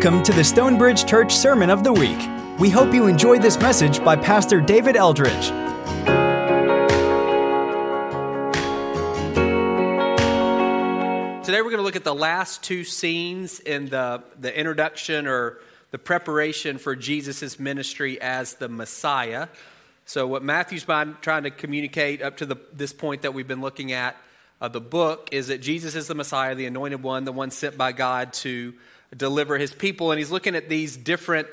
Welcome to the Stonebridge Church Sermon of the Week. We hope you enjoy this message by Pastor David Eldridge. Today we're going to look at the last two scenes in the, the introduction or the preparation for Jesus' ministry as the Messiah. So, what Matthew's been trying to communicate up to the, this point that we've been looking at uh, the book is that Jesus is the Messiah, the anointed one, the one sent by God to deliver his people. And he's looking at these different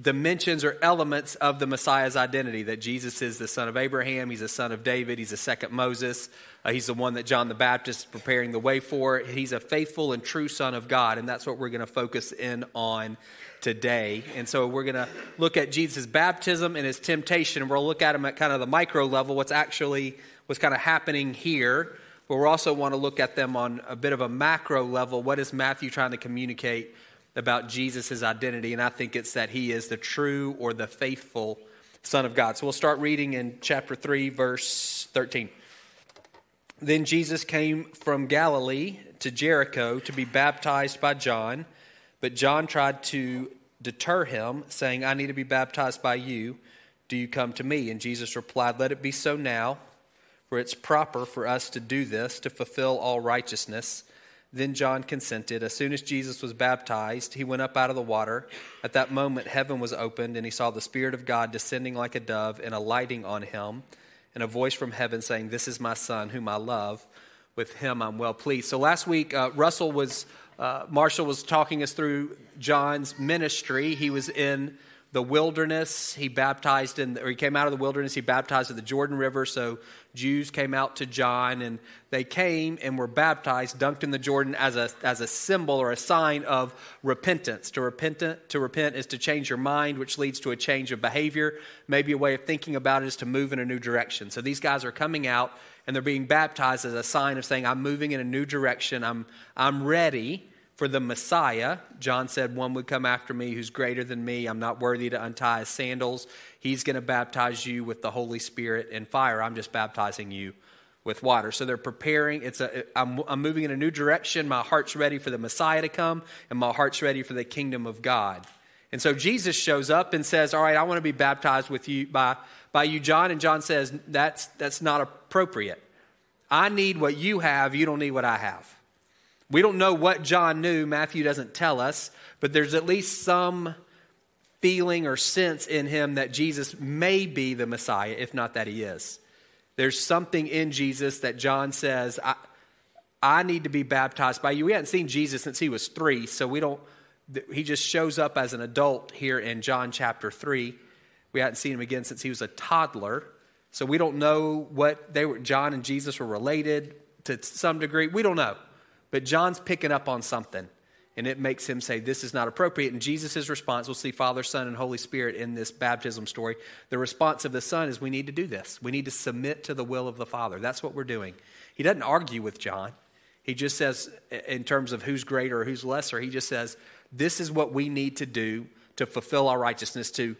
dimensions or elements of the Messiah's identity that Jesus is the son of Abraham, he's the son of David, he's the second Moses, uh, he's the one that John the Baptist is preparing the way for. He's a faithful and true son of God, and that's what we're going to focus in on today. And so we're going to look at Jesus' baptism and his temptation, and we'll look at him at kind of the micro level, what's actually what's kind of happening here. But we also want to look at them on a bit of a macro level. What is Matthew trying to communicate about Jesus' identity, and I think it's that he is the true or the faithful Son of God. So we'll start reading in chapter 3, verse 13. Then Jesus came from Galilee to Jericho to be baptized by John, but John tried to deter him, saying, I need to be baptized by you. Do you come to me? And Jesus replied, Let it be so now, for it's proper for us to do this to fulfill all righteousness. Then John consented. As soon as Jesus was baptized, he went up out of the water. At that moment, heaven was opened, and he saw the Spirit of God descending like a dove and alighting on him, and a voice from heaven saying, This is my Son, whom I love. With him I'm well pleased. So last week, uh, Russell was, uh, Marshall was talking us through John's ministry. He was in the wilderness. He baptized in, or he came out of the wilderness. He baptized at the Jordan River. So Jews came out to John and they came and were baptized, dunked in the Jordan as a, as a symbol or a sign of repentance. To repent, to repent is to change your mind, which leads to a change of behavior. Maybe a way of thinking about it is to move in a new direction. So these guys are coming out and they're being baptized as a sign of saying, I'm moving in a new direction. I'm, I'm ready for the Messiah. John said, One would come after me who's greater than me. I'm not worthy to untie his sandals. He's going to baptize you with the Holy Spirit and fire. I'm just baptizing you with water. So they're preparing. It's a, I'm, I'm moving in a new direction. My heart's ready for the Messiah to come, and my heart's ready for the kingdom of God. And so Jesus shows up and says, All right, I want to be baptized with you by, by you, John. And John says, that's, that's not appropriate. I need what you have, you don't need what I have. We don't know what John knew, Matthew doesn't tell us, but there's at least some feeling or sense in him that Jesus may be the Messiah, if not that he is. There's something in Jesus that John says, I, I need to be baptized by you. We hadn't seen Jesus since he was three, so we don't, he just shows up as an adult here in John chapter 3. We hadn't seen him again since he was a toddler. So we don't know what they were, John and Jesus were related to some degree. We don't know. But John's picking up on something, and it makes him say, This is not appropriate. And Jesus' response, we'll see Father, Son, and Holy Spirit in this baptism story. The response of the Son is, We need to do this. We need to submit to the will of the Father. That's what we're doing. He doesn't argue with John. He just says, in terms of who's greater or who's lesser, he just says, This is what we need to do to fulfill our righteousness, to,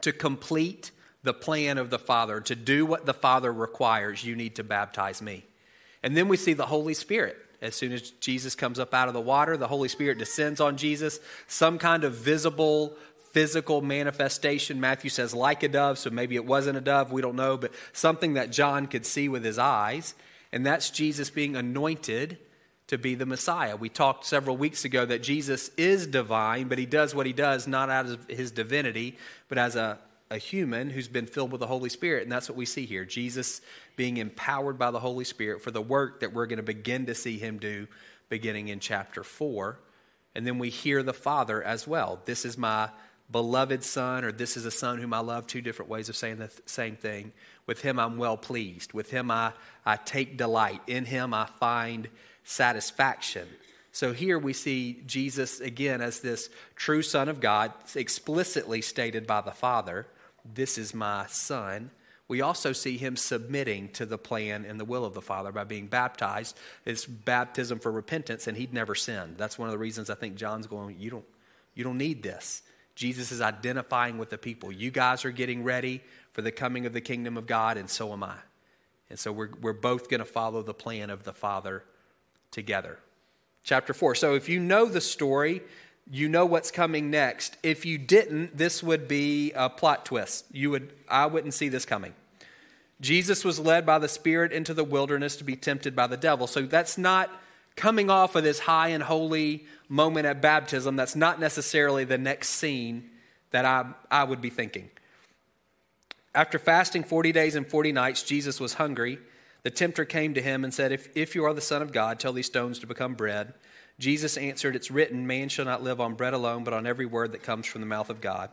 to complete the plan of the Father, to do what the Father requires. You need to baptize me. And then we see the Holy Spirit as soon as Jesus comes up out of the water, the Holy Spirit descends on Jesus, some kind of visible physical manifestation. Matthew says, like a dove, so maybe it wasn't a dove, we don't know, but something that John could see with his eyes. And that's Jesus being anointed to be the Messiah. We talked several weeks ago that Jesus is divine, but he does what he does not out of his divinity, but as a a human who's been filled with the Holy Spirit. And that's what we see here Jesus being empowered by the Holy Spirit for the work that we're going to begin to see him do beginning in chapter 4. And then we hear the Father as well. This is my beloved Son, or this is a Son whom I love. Two different ways of saying the same thing. With him, I'm well pleased. With him, I, I take delight. In him, I find satisfaction. So here we see Jesus again as this true Son of God, explicitly stated by the Father. This is my son. We also see him submitting to the plan and the will of the Father by being baptized. It's baptism for repentance, and he'd never sinned. That's one of the reasons I think John's going, You don't, you don't need this. Jesus is identifying with the people. You guys are getting ready for the coming of the kingdom of God, and so am I. And so we're, we're both going to follow the plan of the Father together. Chapter 4. So if you know the story, you know what's coming next. If you didn't, this would be a plot twist. You would I wouldn't see this coming. Jesus was led by the Spirit into the wilderness to be tempted by the devil. So that's not coming off of this high and holy moment at baptism. That's not necessarily the next scene that I, I would be thinking. After fasting 40 days and 40 nights, Jesus was hungry. The tempter came to him and said, If, if you are the Son of God, tell these stones to become bread. Jesus answered, It's written, Man shall not live on bread alone, but on every word that comes from the mouth of God.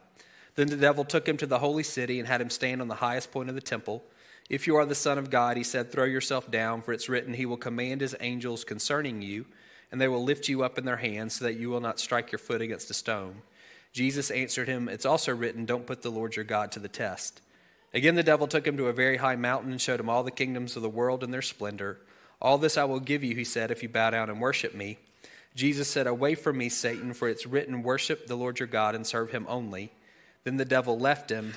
Then the devil took him to the holy city and had him stand on the highest point of the temple. If you are the Son of God, he said, throw yourself down, for it's written, He will command His angels concerning you, and they will lift you up in their hands, so that you will not strike your foot against a stone. Jesus answered him, It's also written, Don't put the Lord your God to the test. Again, the devil took him to a very high mountain and showed him all the kingdoms of the world and their splendor. All this I will give you, he said, if you bow down and worship me. Jesus said, Away from me, Satan, for it's written, Worship the Lord your God and serve him only. Then the devil left him,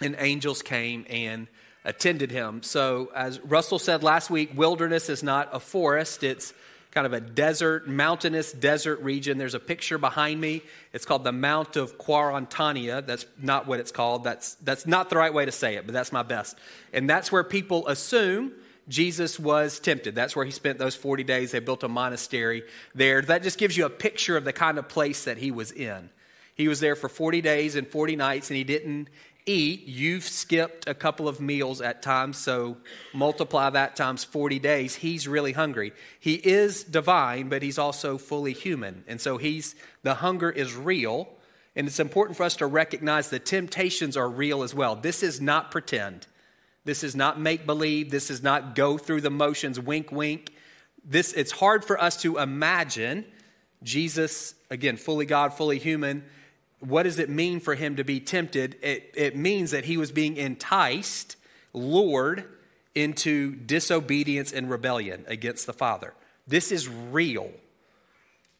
and angels came and attended him. So, as Russell said last week, wilderness is not a forest, it's kind of a desert, mountainous desert region. There's a picture behind me. It's called the Mount of Quarantania. That's not what it's called. That's, that's not the right way to say it, but that's my best. And that's where people assume Jesus was tempted. That's where he spent those 40 days. They built a monastery there. That just gives you a picture of the kind of place that he was in. He was there for 40 days and 40 nights, and he didn't eat, you've skipped a couple of meals at times, so multiply that times 40 days. He's really hungry. He is divine, but he's also fully human. And so he's the hunger is real, and it's important for us to recognize the temptations are real as well. This is not pretend. This is not make believe. This is not go through the motions, wink wink. This it's hard for us to imagine Jesus again, fully God, fully human what does it mean for him to be tempted? It, it means that he was being enticed, lured into disobedience and rebellion against the Father. This is real.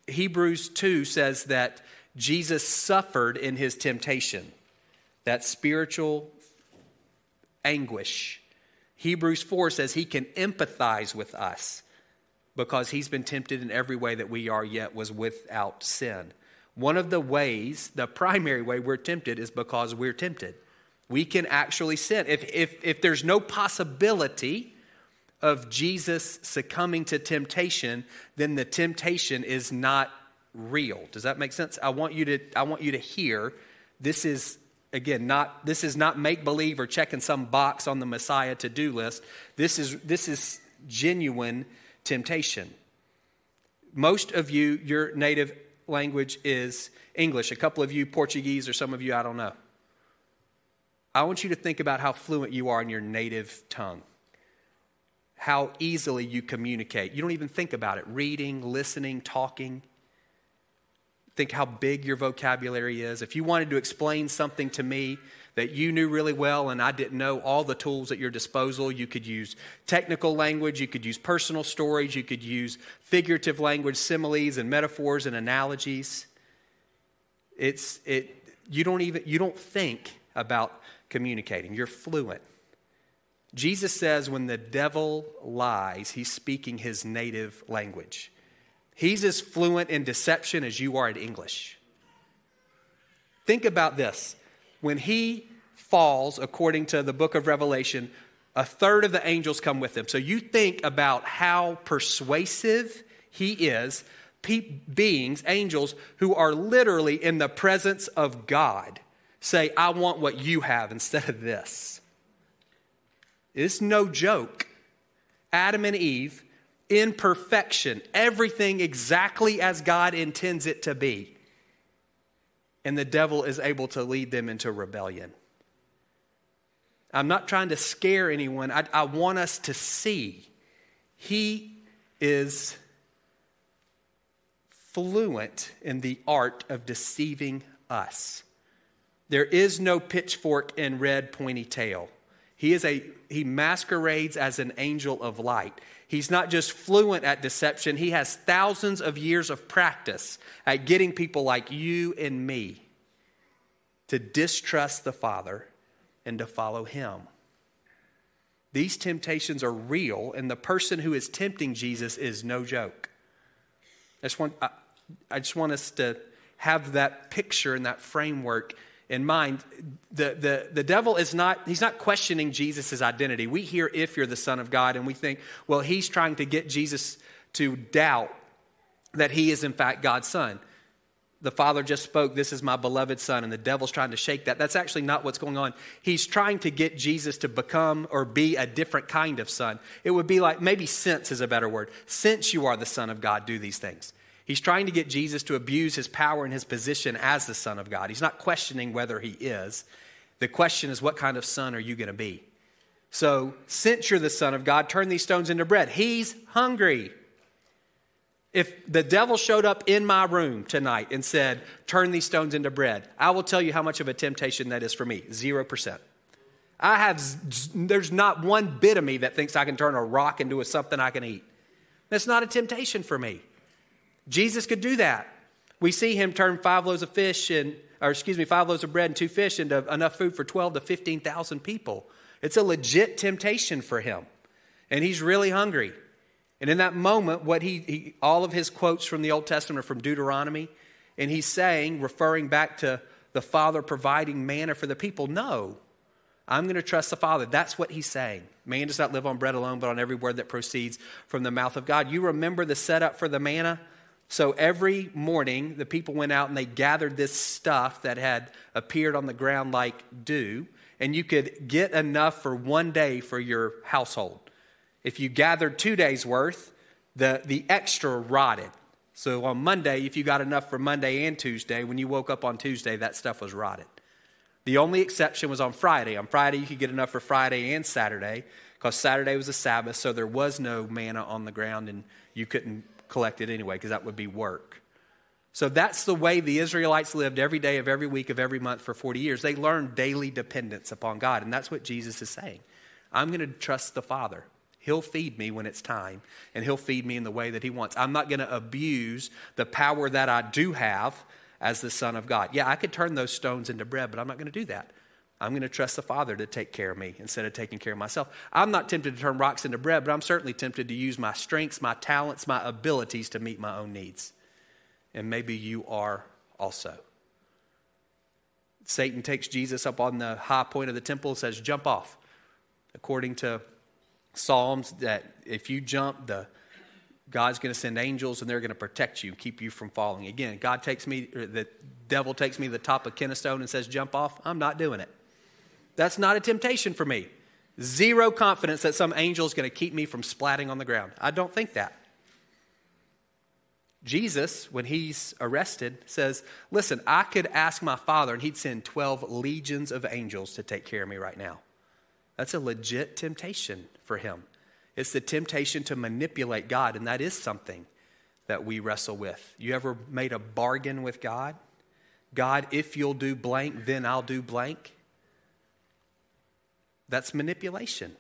Hebrews 2 says that Jesus suffered in his temptation, that spiritual anguish. Hebrews 4 says he can empathize with us because he's been tempted in every way that we are, yet was without sin. One of the ways, the primary way we're tempted is because we're tempted. We can actually sin. If, if, if there's no possibility of Jesus succumbing to temptation, then the temptation is not real. Does that make sense? I want you to, I want you to hear this is again not this is not make believe or checking some box on the Messiah to-do list. This is this is genuine temptation. Most of you, your native language is English. A couple of you Portuguese, or some of you, I don't know. I want you to think about how fluent you are in your native tongue, how easily you communicate. You don't even think about it reading, listening, talking. Think how big your vocabulary is. If you wanted to explain something to me that you knew really well and I didn't know all the tools at your disposal. You could use technical language, you could use personal stories, you could use figurative language, similes and metaphors and analogies. It's it you don't even you don't think about communicating. You're fluent. Jesus says when the devil lies, he's speaking his native language. He's as fluent in deception as you are in English. Think about this. When he falls, according to the book of Revelation, a third of the angels come with him. So you think about how persuasive he is. Pe- beings, angels, who are literally in the presence of God, say, I want what you have instead of this. It's no joke. Adam and Eve, in perfection, everything exactly as God intends it to be. And the devil is able to lead them into rebellion. I'm not trying to scare anyone. I, I want us to see he is fluent in the art of deceiving us. There is no pitchfork and red pointy tail. He is a he masquerades as an angel of light. He's not just fluent at deception, he has thousands of years of practice at getting people like you and me to distrust the Father and to follow Him. These temptations are real, and the person who is tempting Jesus is no joke. I just want, I, I just want us to have that picture and that framework in mind, the, the, the devil is not, he's not questioning Jesus' identity. We hear if you're the Son of God, and we think, well, he's trying to get Jesus to doubt that he is, in fact, God's Son. The Father just spoke, This is my beloved Son, and the devil's trying to shake that. That's actually not what's going on. He's trying to get Jesus to become or be a different kind of Son. It would be like, maybe since is a better word. Since you are the Son of God, do these things. He's trying to get Jesus to abuse his power and his position as the Son of God. He's not questioning whether he is. The question is, what kind of son are you going to be? So, since you're the Son of God, turn these stones into bread. He's hungry. If the devil showed up in my room tonight and said, Turn these stones into bread, I will tell you how much of a temptation that is for me 0%. I have, there's not one bit of me that thinks I can turn a rock into a something I can eat. That's not a temptation for me. Jesus could do that. We see him turn five loaves of fish and, or excuse me, five loaves of bread and two fish into enough food for 12 to 15,000 people. It's a legit temptation for him. And he's really hungry. And in that moment, what he, he all of his quotes from the Old Testament are from Deuteronomy, and he's saying, referring back to the Father providing manna for the people, no, I'm going to trust the Father. That's what he's saying. Man does not live on bread alone, but on every word that proceeds from the mouth of God. You remember the setup for the manna? So every morning, the people went out and they gathered this stuff that had appeared on the ground like dew, and you could get enough for one day for your household. If you gathered two days' worth, the, the extra rotted. So on Monday, if you got enough for Monday and Tuesday, when you woke up on Tuesday, that stuff was rotted. The only exception was on Friday. On Friday, you could get enough for Friday and Saturday because Saturday was a Sabbath, so there was no manna on the ground and you couldn't collect it anyway because that would be work. So that's the way the Israelites lived every day of every week of every month for 40 years. They learned daily dependence upon God, and that's what Jesus is saying. I'm going to trust the Father. He'll feed me when it's time, and He'll feed me in the way that He wants. I'm not going to abuse the power that I do have as the Son of God. Yeah, I could turn those stones into bread, but I'm not going to do that. I'm going to trust the Father to take care of me instead of taking care of myself. I'm not tempted to turn rocks into bread, but I'm certainly tempted to use my strengths, my talents, my abilities to meet my own needs. And maybe you are also. Satan takes Jesus up on the high point of the temple and says, Jump off. According to Psalms, that if you jump, the God's going to send angels and they're going to protect you, keep you from falling. Again, God takes me, the devil takes me to the top of Kennestone and says, Jump off. I'm not doing it. That's not a temptation for me. Zero confidence that some angel is going to keep me from splatting on the ground. I don't think that. Jesus, when he's arrested, says, Listen, I could ask my father and he'd send 12 legions of angels to take care of me right now. That's a legit temptation for him. It's the temptation to manipulate God, and that is something that we wrestle with. You ever made a bargain with God? God, if you'll do blank, then I'll do blank. That's manipulation.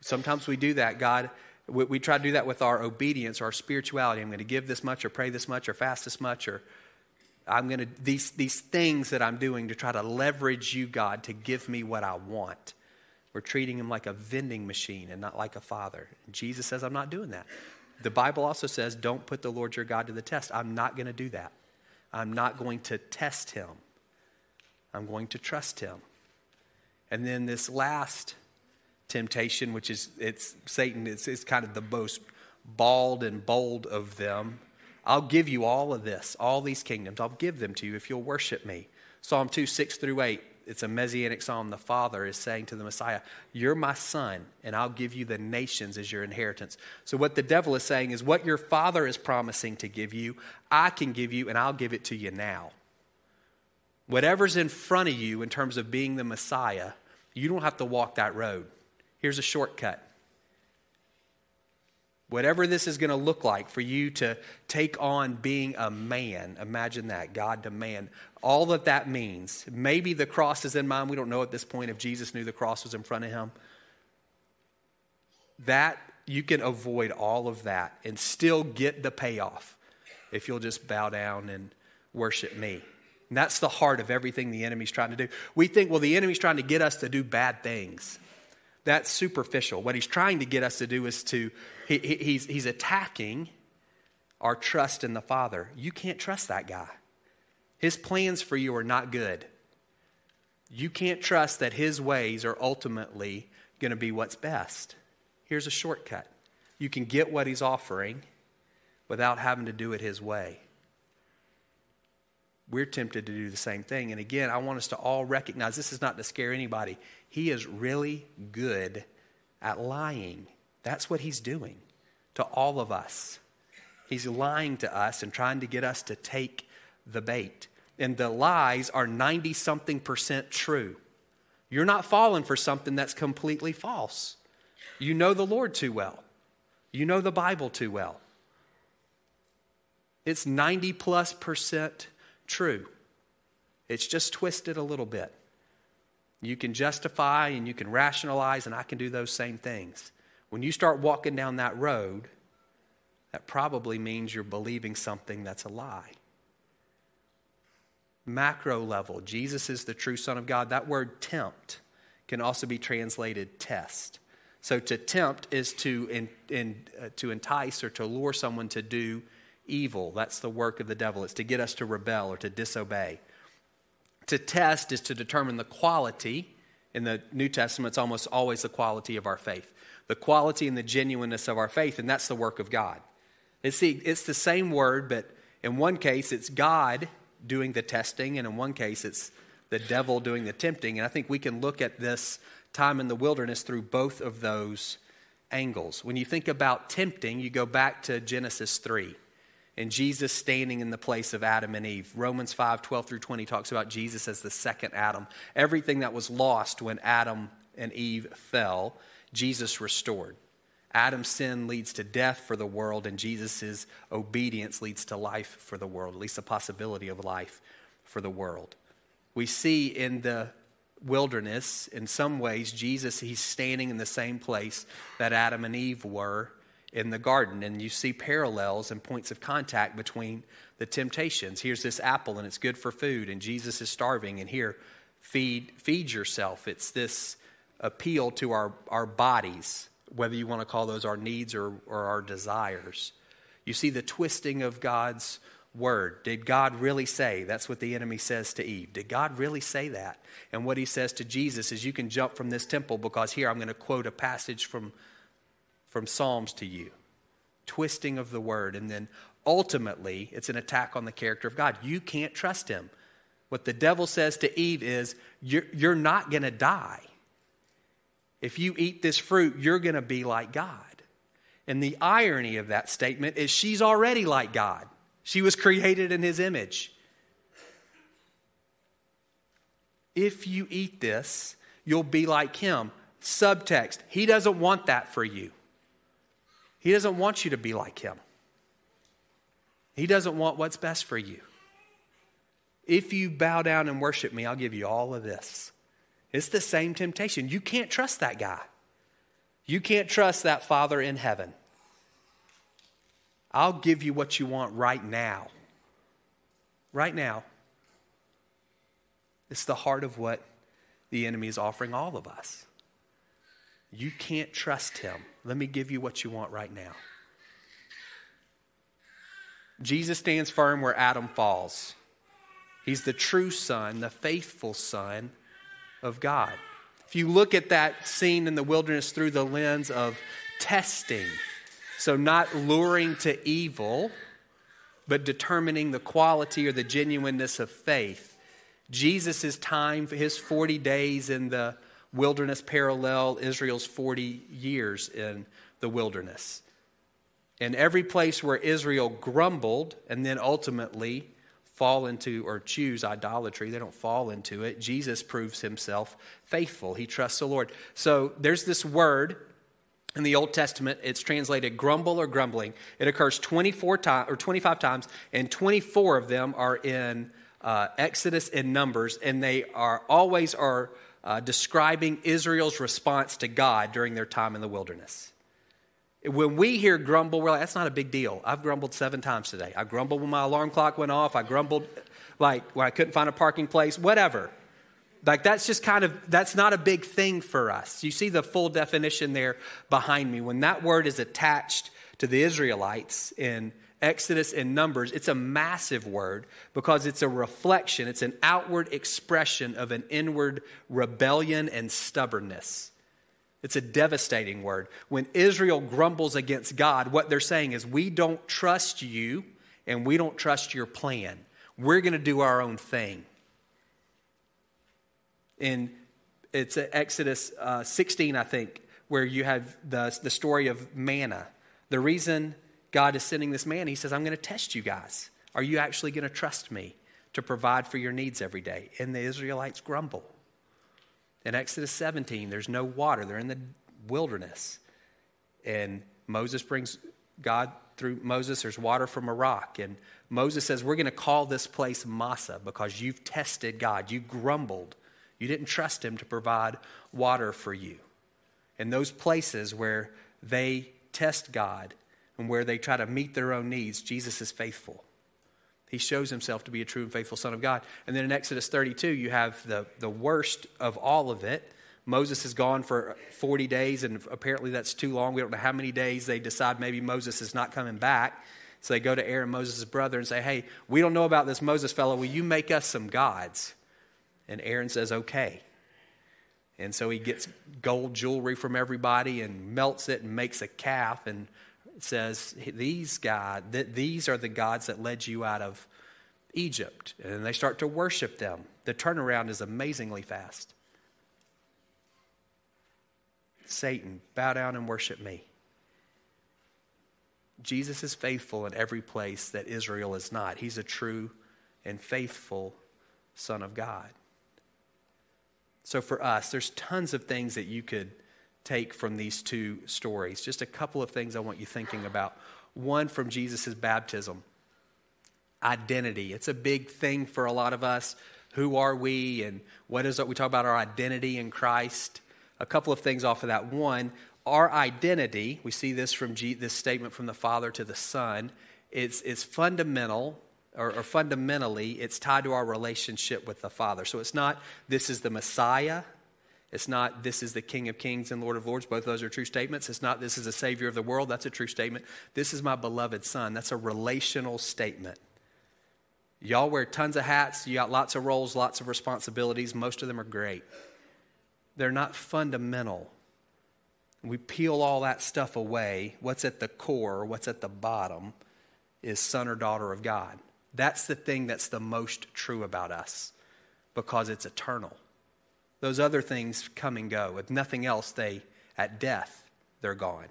Sometimes we do that. God, we, we, try to do that with our obedience or our spirituality. I'm going to give this much or pray this much or fast this much or I'm going to, these, these things that I'm doing to try to leverage you, God, to give me what I want. We're treating him like a vending machine and not like a father. Jesus says, I'm not doing that. The Bible also says, don't put the Lord your God to the test. I'm not going to do that. I'm not going to test him. I'm going to trust him. And then this last temptation, which is it's Satan, it's, it's kind of the most bald and bold of them. I'll give you all of this, all these kingdoms. I'll give them to you if you'll worship me. Psalm 2, 6 through 8. It's a messianic psalm. The Father is saying to the Messiah, You're my son, and I'll give you the nations as your inheritance. So, what the devil is saying is, What your Father is promising to give you, I can give you, and I'll give it to you now. Whatever's in front of you in terms of being the Messiah, you don't have to walk that road. Here's a shortcut. Whatever this is going to look like for you to take on being a man, imagine that, God to man. All that that means. Maybe the cross is in mind. We don't know at this point if Jesus knew the cross was in front of him. That, you can avoid all of that and still get the payoff if you'll just bow down and worship me. And that's the heart of everything the enemy's trying to do. We think, well, the enemy's trying to get us to do bad things. That's superficial. What he's trying to get us to do is to, he, he's, he's attacking our trust in the Father. You can't trust that guy. His plans for you are not good. You can't trust that his ways are ultimately going to be what's best. Here's a shortcut you can get what he's offering without having to do it his way. We're tempted to do the same thing. And again, I want us to all recognize this is not to scare anybody. He is really good at lying. That's what he's doing to all of us. He's lying to us and trying to get us to take the bait. And the lies are 90 something percent true. You're not falling for something that's completely false. You know the Lord too well, you know the Bible too well. It's 90 plus percent true. It's just twisted a little bit. You can justify and you can rationalize, and I can do those same things. When you start walking down that road, that probably means you're believing something that's a lie. Macro level, Jesus is the true Son of God. That word tempt can also be translated test. So to tempt is to, in, in, uh, to entice or to lure someone to do evil. That's the work of the devil. It's to get us to rebel or to disobey. To test is to determine the quality. In the New Testament, it's almost always the quality of our faith. The quality and the genuineness of our faith, and that's the work of God. It's the, it's the same word, but in one case, it's God doing the testing, and in one case, it's the devil doing the tempting. And I think we can look at this time in the wilderness through both of those angles. When you think about tempting, you go back to Genesis 3 and Jesus standing in the place of Adam and Eve. Romans 5 12 through 20 talks about Jesus as the second Adam. Everything that was lost when Adam and Eve fell, Jesus restored. Adam's sin leads to death for the world, and Jesus' obedience leads to life for the world, at least the possibility of life for the world. We see in the wilderness, in some ways, Jesus, he's standing in the same place that Adam and Eve were in the garden. And you see parallels and points of contact between the temptations. Here's this apple, and it's good for food, and Jesus is starving, and here, feed, feed yourself. It's this appeal to our, our bodies, whether you want to call those our needs or, or our desires. You see the twisting of God's word. Did God really say? That's what the enemy says to Eve. Did God really say that? And what he says to Jesus is, You can jump from this temple because here I'm going to quote a passage from, from Psalms to you. Twisting of the word. And then ultimately, it's an attack on the character of God. You can't trust him. What the devil says to Eve is, You're, you're not going to die. If you eat this fruit, you're going to be like God. And the irony of that statement is she's already like God. She was created in his image. If you eat this, you'll be like him. Subtext, he doesn't want that for you. He doesn't want you to be like him. He doesn't want what's best for you. If you bow down and worship me, I'll give you all of this. It's the same temptation. You can't trust that guy. You can't trust that Father in heaven. I'll give you what you want right now. Right now. It's the heart of what the enemy is offering all of us. You can't trust him. Let me give you what you want right now. Jesus stands firm where Adam falls. He's the true son, the faithful son of God. If you look at that scene in the wilderness through the lens of testing, so, not luring to evil, but determining the quality or the genuineness of faith. Jesus' time, for his 40 days in the wilderness parallel Israel's 40 years in the wilderness. And every place where Israel grumbled and then ultimately fall into or choose idolatry, they don't fall into it. Jesus proves himself faithful. He trusts the Lord. So there's this word in the Old Testament, it's translated grumble or grumbling. It occurs 24 times or 25 times, and 24 of them are in uh, Exodus and Numbers, and they are always are uh, describing Israel's response to God during their time in the wilderness. When we hear grumble, we're like, that's not a big deal. I've grumbled seven times today. I grumbled when my alarm clock went off. I grumbled like when I couldn't find a parking place, whatever. Like that's just kind of that's not a big thing for us. You see the full definition there behind me. When that word is attached to the Israelites in Exodus and Numbers, it's a massive word because it's a reflection, it's an outward expression of an inward rebellion and stubbornness. It's a devastating word. When Israel grumbles against God, what they're saying is, We don't trust you and we don't trust your plan. We're going to do our own thing. In it's Exodus uh, 16, I think, where you have the, the story of manna. The reason God is sending this man, he says, I'm going to test you guys. Are you actually going to trust me to provide for your needs every day? And the Israelites grumble. In Exodus 17, there's no water, they're in the wilderness. And Moses brings God through Moses, there's water from a rock. And Moses says, We're going to call this place Massa because you've tested God. You grumbled. You didn't trust Him to provide water for you. In those places where they test God and where they try to meet their own needs, Jesus is faithful. He shows himself to be a true and faithful Son of God. And then in Exodus 32, you have the, the worst of all of it. Moses is gone for 40 days, and apparently that's too long. We don't know how many days they decide maybe Moses is not coming back. So they go to Aaron, Moses' brother, and say, Hey, we don't know about this Moses fellow. Will you make us some gods? And Aaron says, Okay. And so he gets gold jewelry from everybody and melts it and makes a calf and says, These God, th- these are the gods that led you out of Egypt. And they start to worship them. The turnaround is amazingly fast. Satan, bow down and worship me. Jesus is faithful in every place that Israel is not. He's a true and faithful Son of God. So for us, there's tons of things that you could take from these two stories. Just a couple of things I want you thinking about. One from Jesus' baptism identity. It's a big thing for a lot of us. Who are we and what is it? We talk about our identity in Christ. A couple of things off of that. One, our identity, we see this from G, this statement from the Father to the Son, it's, it's fundamental or, or, fundamentally, it's tied to our relationship with the Father. So it's not this is the Messiah, it's not, this is the King of Kings and Lord of Lords. Both of those are true statements. It's not, this is the Savior of the world. That's a true statement. This is my beloved Son. That's a relational statement. Y'all wear tons of hats. You got lots of roles, lots of responsibilities. Most of them are great. They're not fundamental. We peel all that stuff away. What's at the core, what's at the bottom, is son or daughter of God. That's the thing that's the most true about us because it's eternal. Those other things come and go. If nothing else, they, at death, they're gone.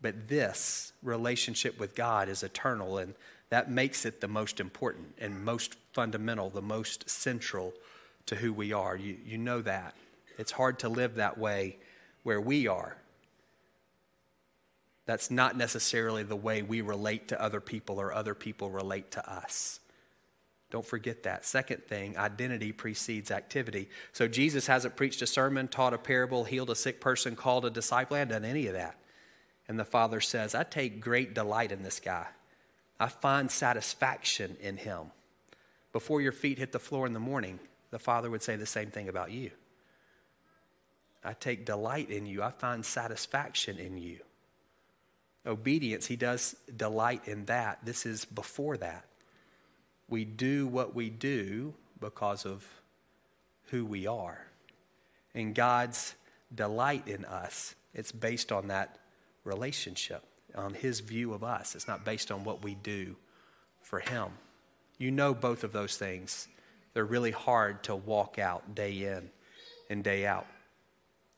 But this relationship with God is eternal, and that makes it the most important and most fundamental, the most central to who we are. You, you know that. It's hard to live that way where we are. That's not necessarily the way we relate to other people or other people relate to us. Don't forget that. Second thing, identity precedes activity. So Jesus hasn't preached a sermon, taught a parable, healed a sick person, called a disciple, and done any of that. And the Father says, I take great delight in this guy. I find satisfaction in him. Before your feet hit the floor in the morning, the Father would say the same thing about you. I take delight in you. I find satisfaction in you. Obedience, he does delight in that. This is before that. We do what we do because of who we are. And God's delight in us, it's based on that relationship, on His view of us. It's not based on what we do for Him. You know both of those things. They're really hard to walk out day in and day out.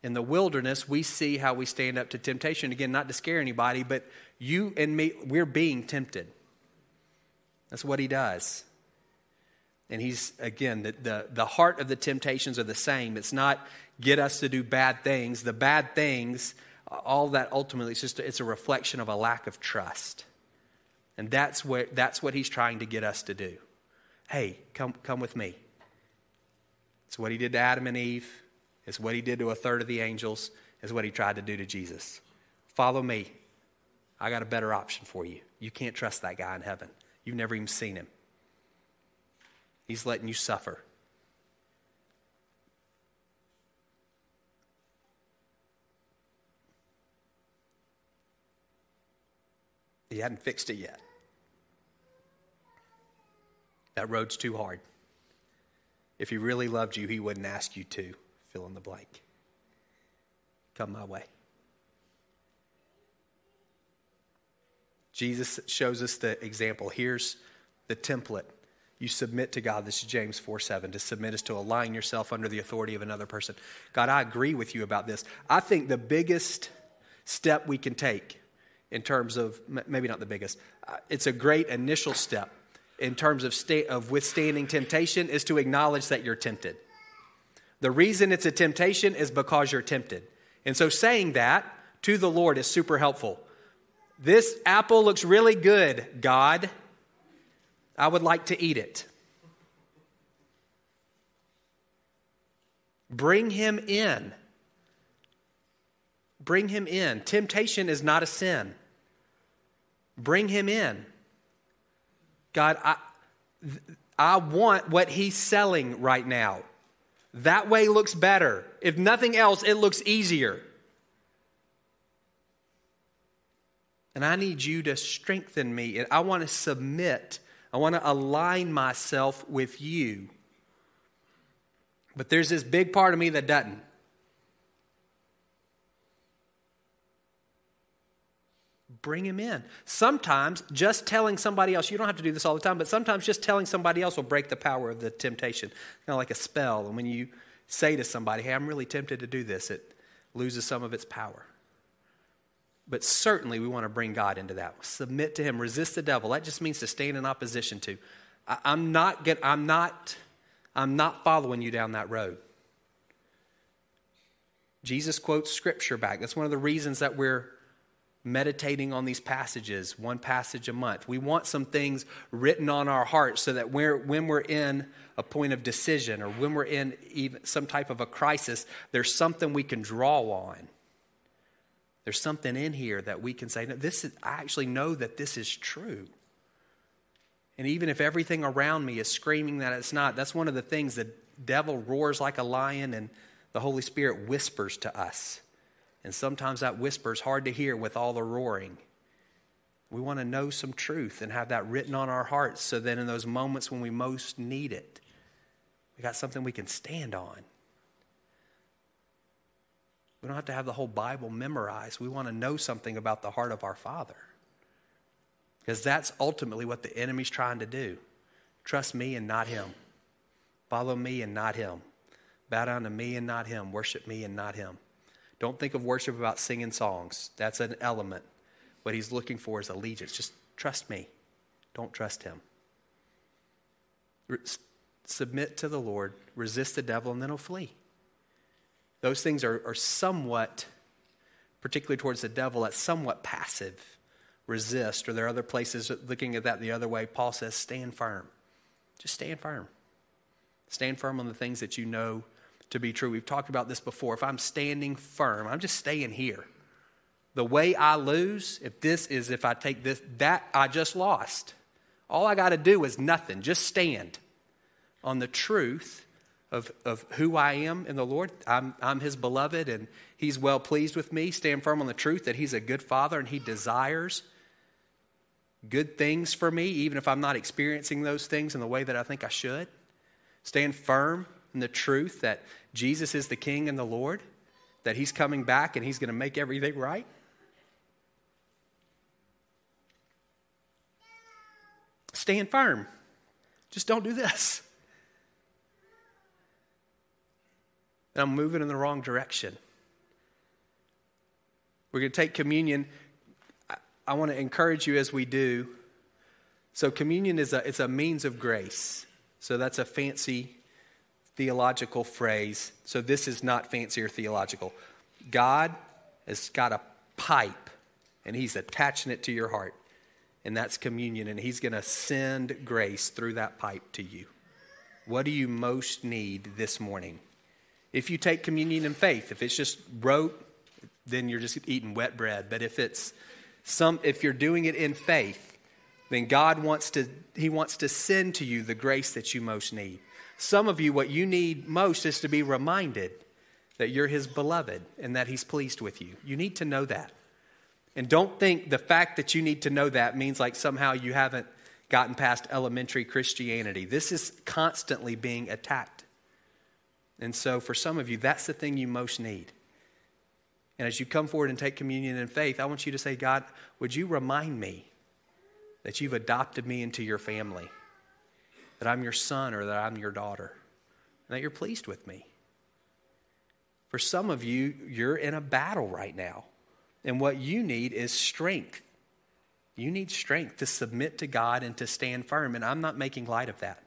In the wilderness, we see how we stand up to temptation. Again, not to scare anybody, but you and me, we're being tempted. That's what he does. And he's, again, the, the, the heart of the temptations are the same. It's not get us to do bad things. The bad things, all that ultimately, it's just it's a reflection of a lack of trust. And that's what, that's what he's trying to get us to do. Hey, come, come with me. It's what he did to Adam and Eve. It's what he did to a third of the angels. It's what he tried to do to Jesus. Follow me. I got a better option for you. You can't trust that guy in heaven. You've never even seen him. He's letting you suffer. he hadn't fixed it yet. That road's too hard. If he really loved you, he wouldn't ask you to fill in the blank. Come my way. Jesus shows us the example. Here's the template. You submit to God. This is James 4 7. To submit is to align yourself under the authority of another person. God, I agree with you about this. I think the biggest step we can take in terms of, maybe not the biggest, uh, it's a great initial step in terms of, sta- of withstanding temptation is to acknowledge that you're tempted. The reason it's a temptation is because you're tempted. And so saying that to the Lord is super helpful. This apple looks really good, God. I would like to eat it. Bring him in. Bring him in. Temptation is not a sin. Bring him in. God, I, I want what he's selling right now. That way looks better. If nothing else, it looks easier. And I need you to strengthen me. And I want to submit, I want to align myself with you. But there's this big part of me that doesn't. Bring him in. Sometimes just telling somebody else, you don't have to do this all the time, but sometimes just telling somebody else will break the power of the temptation. Kind of like a spell. And when you say to somebody, hey, I'm really tempted to do this, it loses some of its power. But certainly we want to bring God into that. Submit to Him, resist the devil. That just means to stand in opposition to. I, am not get, I'm not I'm not following you down that road. Jesus quotes scripture back. That's one of the reasons that we're meditating on these passages, one passage a month. We want some things written on our hearts so that we're, when we're in a point of decision or when we're in even some type of a crisis, there's something we can draw on. There's something in here that we can say, no, this is, I actually know that this is true. And even if everything around me is screaming that it's not, that's one of the things the devil roars like a lion and the Holy Spirit whispers to us. And sometimes that whisper is hard to hear with all the roaring. We want to know some truth and have that written on our hearts so that in those moments when we most need it, we got something we can stand on. We don't have to have the whole Bible memorized. We want to know something about the heart of our Father. Because that's ultimately what the enemy's trying to do. Trust me and not him. Follow me and not him. Bow down to me and not him. Worship me and not him. Don't think of worship about singing songs. That's an element. What he's looking for is allegiance. Just trust me. Don't trust him. Re- submit to the Lord, resist the devil, and then he'll flee. Those things are, are somewhat, particularly towards the devil, that's somewhat passive. Resist, or there are other places looking at that the other way. Paul says, stand firm. Just stand firm. Stand firm on the things that you know to be true. We've talked about this before. If I'm standing firm, I'm just staying here. The way I lose, if this is if I take this, that I just lost. All I got to do is nothing. Just stand on the truth of, of who I am in the Lord. I'm, I'm His beloved and He's well pleased with me. Stand firm on the truth that He's a good Father and He desires good things for me, even if I'm not experiencing those things in the way that I think I should. Stand firm in the truth that Jesus is the King and the Lord, that He's coming back and He's going to make everything right. Stand firm. Just don't do this. And I'm moving in the wrong direction. We're going to take communion. I, I want to encourage you as we do. So, communion is a, it's a means of grace. So, that's a fancy theological phrase. So, this is not fancy or theological. God has got a pipe and He's attaching it to your heart. And that's communion. And He's going to send grace through that pipe to you. What do you most need this morning? If you take communion in faith, if it's just rote, then you're just eating wet bread. But if it's some, if you're doing it in faith, then God wants to, He wants to send to you the grace that you most need. Some of you, what you need most is to be reminded that you're His beloved and that He's pleased with you. You need to know that. And don't think the fact that you need to know that means like somehow you haven't gotten past elementary Christianity. This is constantly being attacked. And so, for some of you, that's the thing you most need. And as you come forward and take communion in faith, I want you to say, God, would you remind me that you've adopted me into your family, that I'm your son or that I'm your daughter, and that you're pleased with me? For some of you, you're in a battle right now, and what you need is strength. You need strength to submit to God and to stand firm, and I'm not making light of that.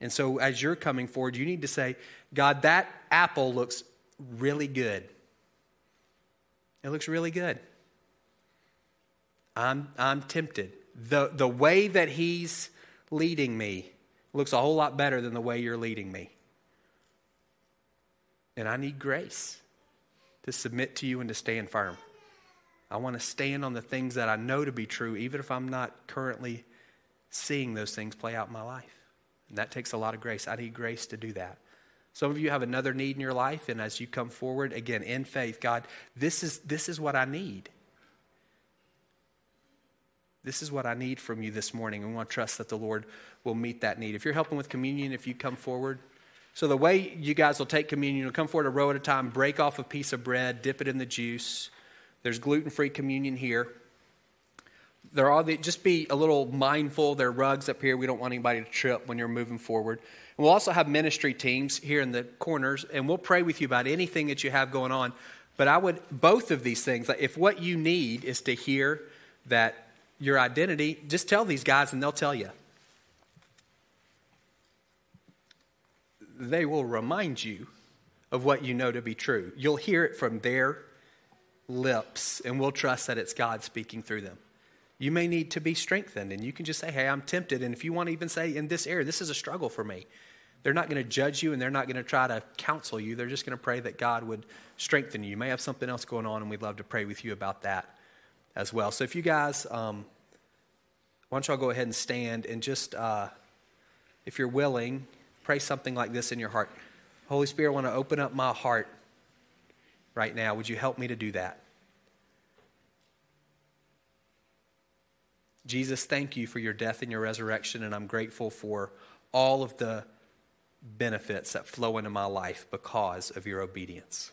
And so, as you're coming forward, you need to say, God, that apple looks really good. It looks really good. I'm, I'm tempted. The, the way that He's leading me looks a whole lot better than the way you're leading me. And I need grace to submit to you and to stand firm. I want to stand on the things that I know to be true, even if I'm not currently seeing those things play out in my life. And that takes a lot of grace. I need grace to do that. Some of you have another need in your life, and as you come forward, again, in faith, God, this is, this is what I need. This is what I need from you this morning. We want to trust that the Lord will meet that need. If you're helping with communion, if you come forward, so the way you guys will take communion, you'll come forward a row at a time, break off a piece of bread, dip it in the juice. There's gluten-free communion here. There are the, just be a little mindful. There are rugs up here. We don't want anybody to trip when you're moving forward. And we'll also have ministry teams here in the corners, and we'll pray with you about anything that you have going on. But I would, both of these things, if what you need is to hear that your identity, just tell these guys and they'll tell you. They will remind you of what you know to be true. You'll hear it from their lips, and we'll trust that it's God speaking through them you may need to be strengthened. And you can just say, hey, I'm tempted. And if you want to even say, in this area, this is a struggle for me, they're not going to judge you and they're not going to try to counsel you. They're just going to pray that God would strengthen you. You may have something else going on, and we'd love to pray with you about that as well. So if you guys, um, why don't y'all go ahead and stand and just, uh, if you're willing, pray something like this in your heart Holy Spirit, I want to open up my heart right now. Would you help me to do that? Jesus, thank you for your death and your resurrection, and I'm grateful for all of the benefits that flow into my life because of your obedience.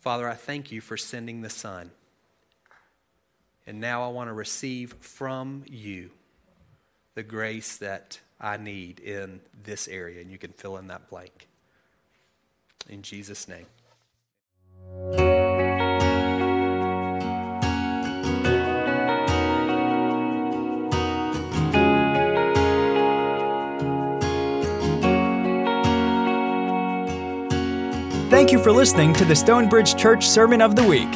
Father, I thank you for sending the Son. And now I want to receive from you the grace that I need in this area. And you can fill in that blank. In Jesus' name. Thank you for listening to the Stonebridge Church Sermon of the Week.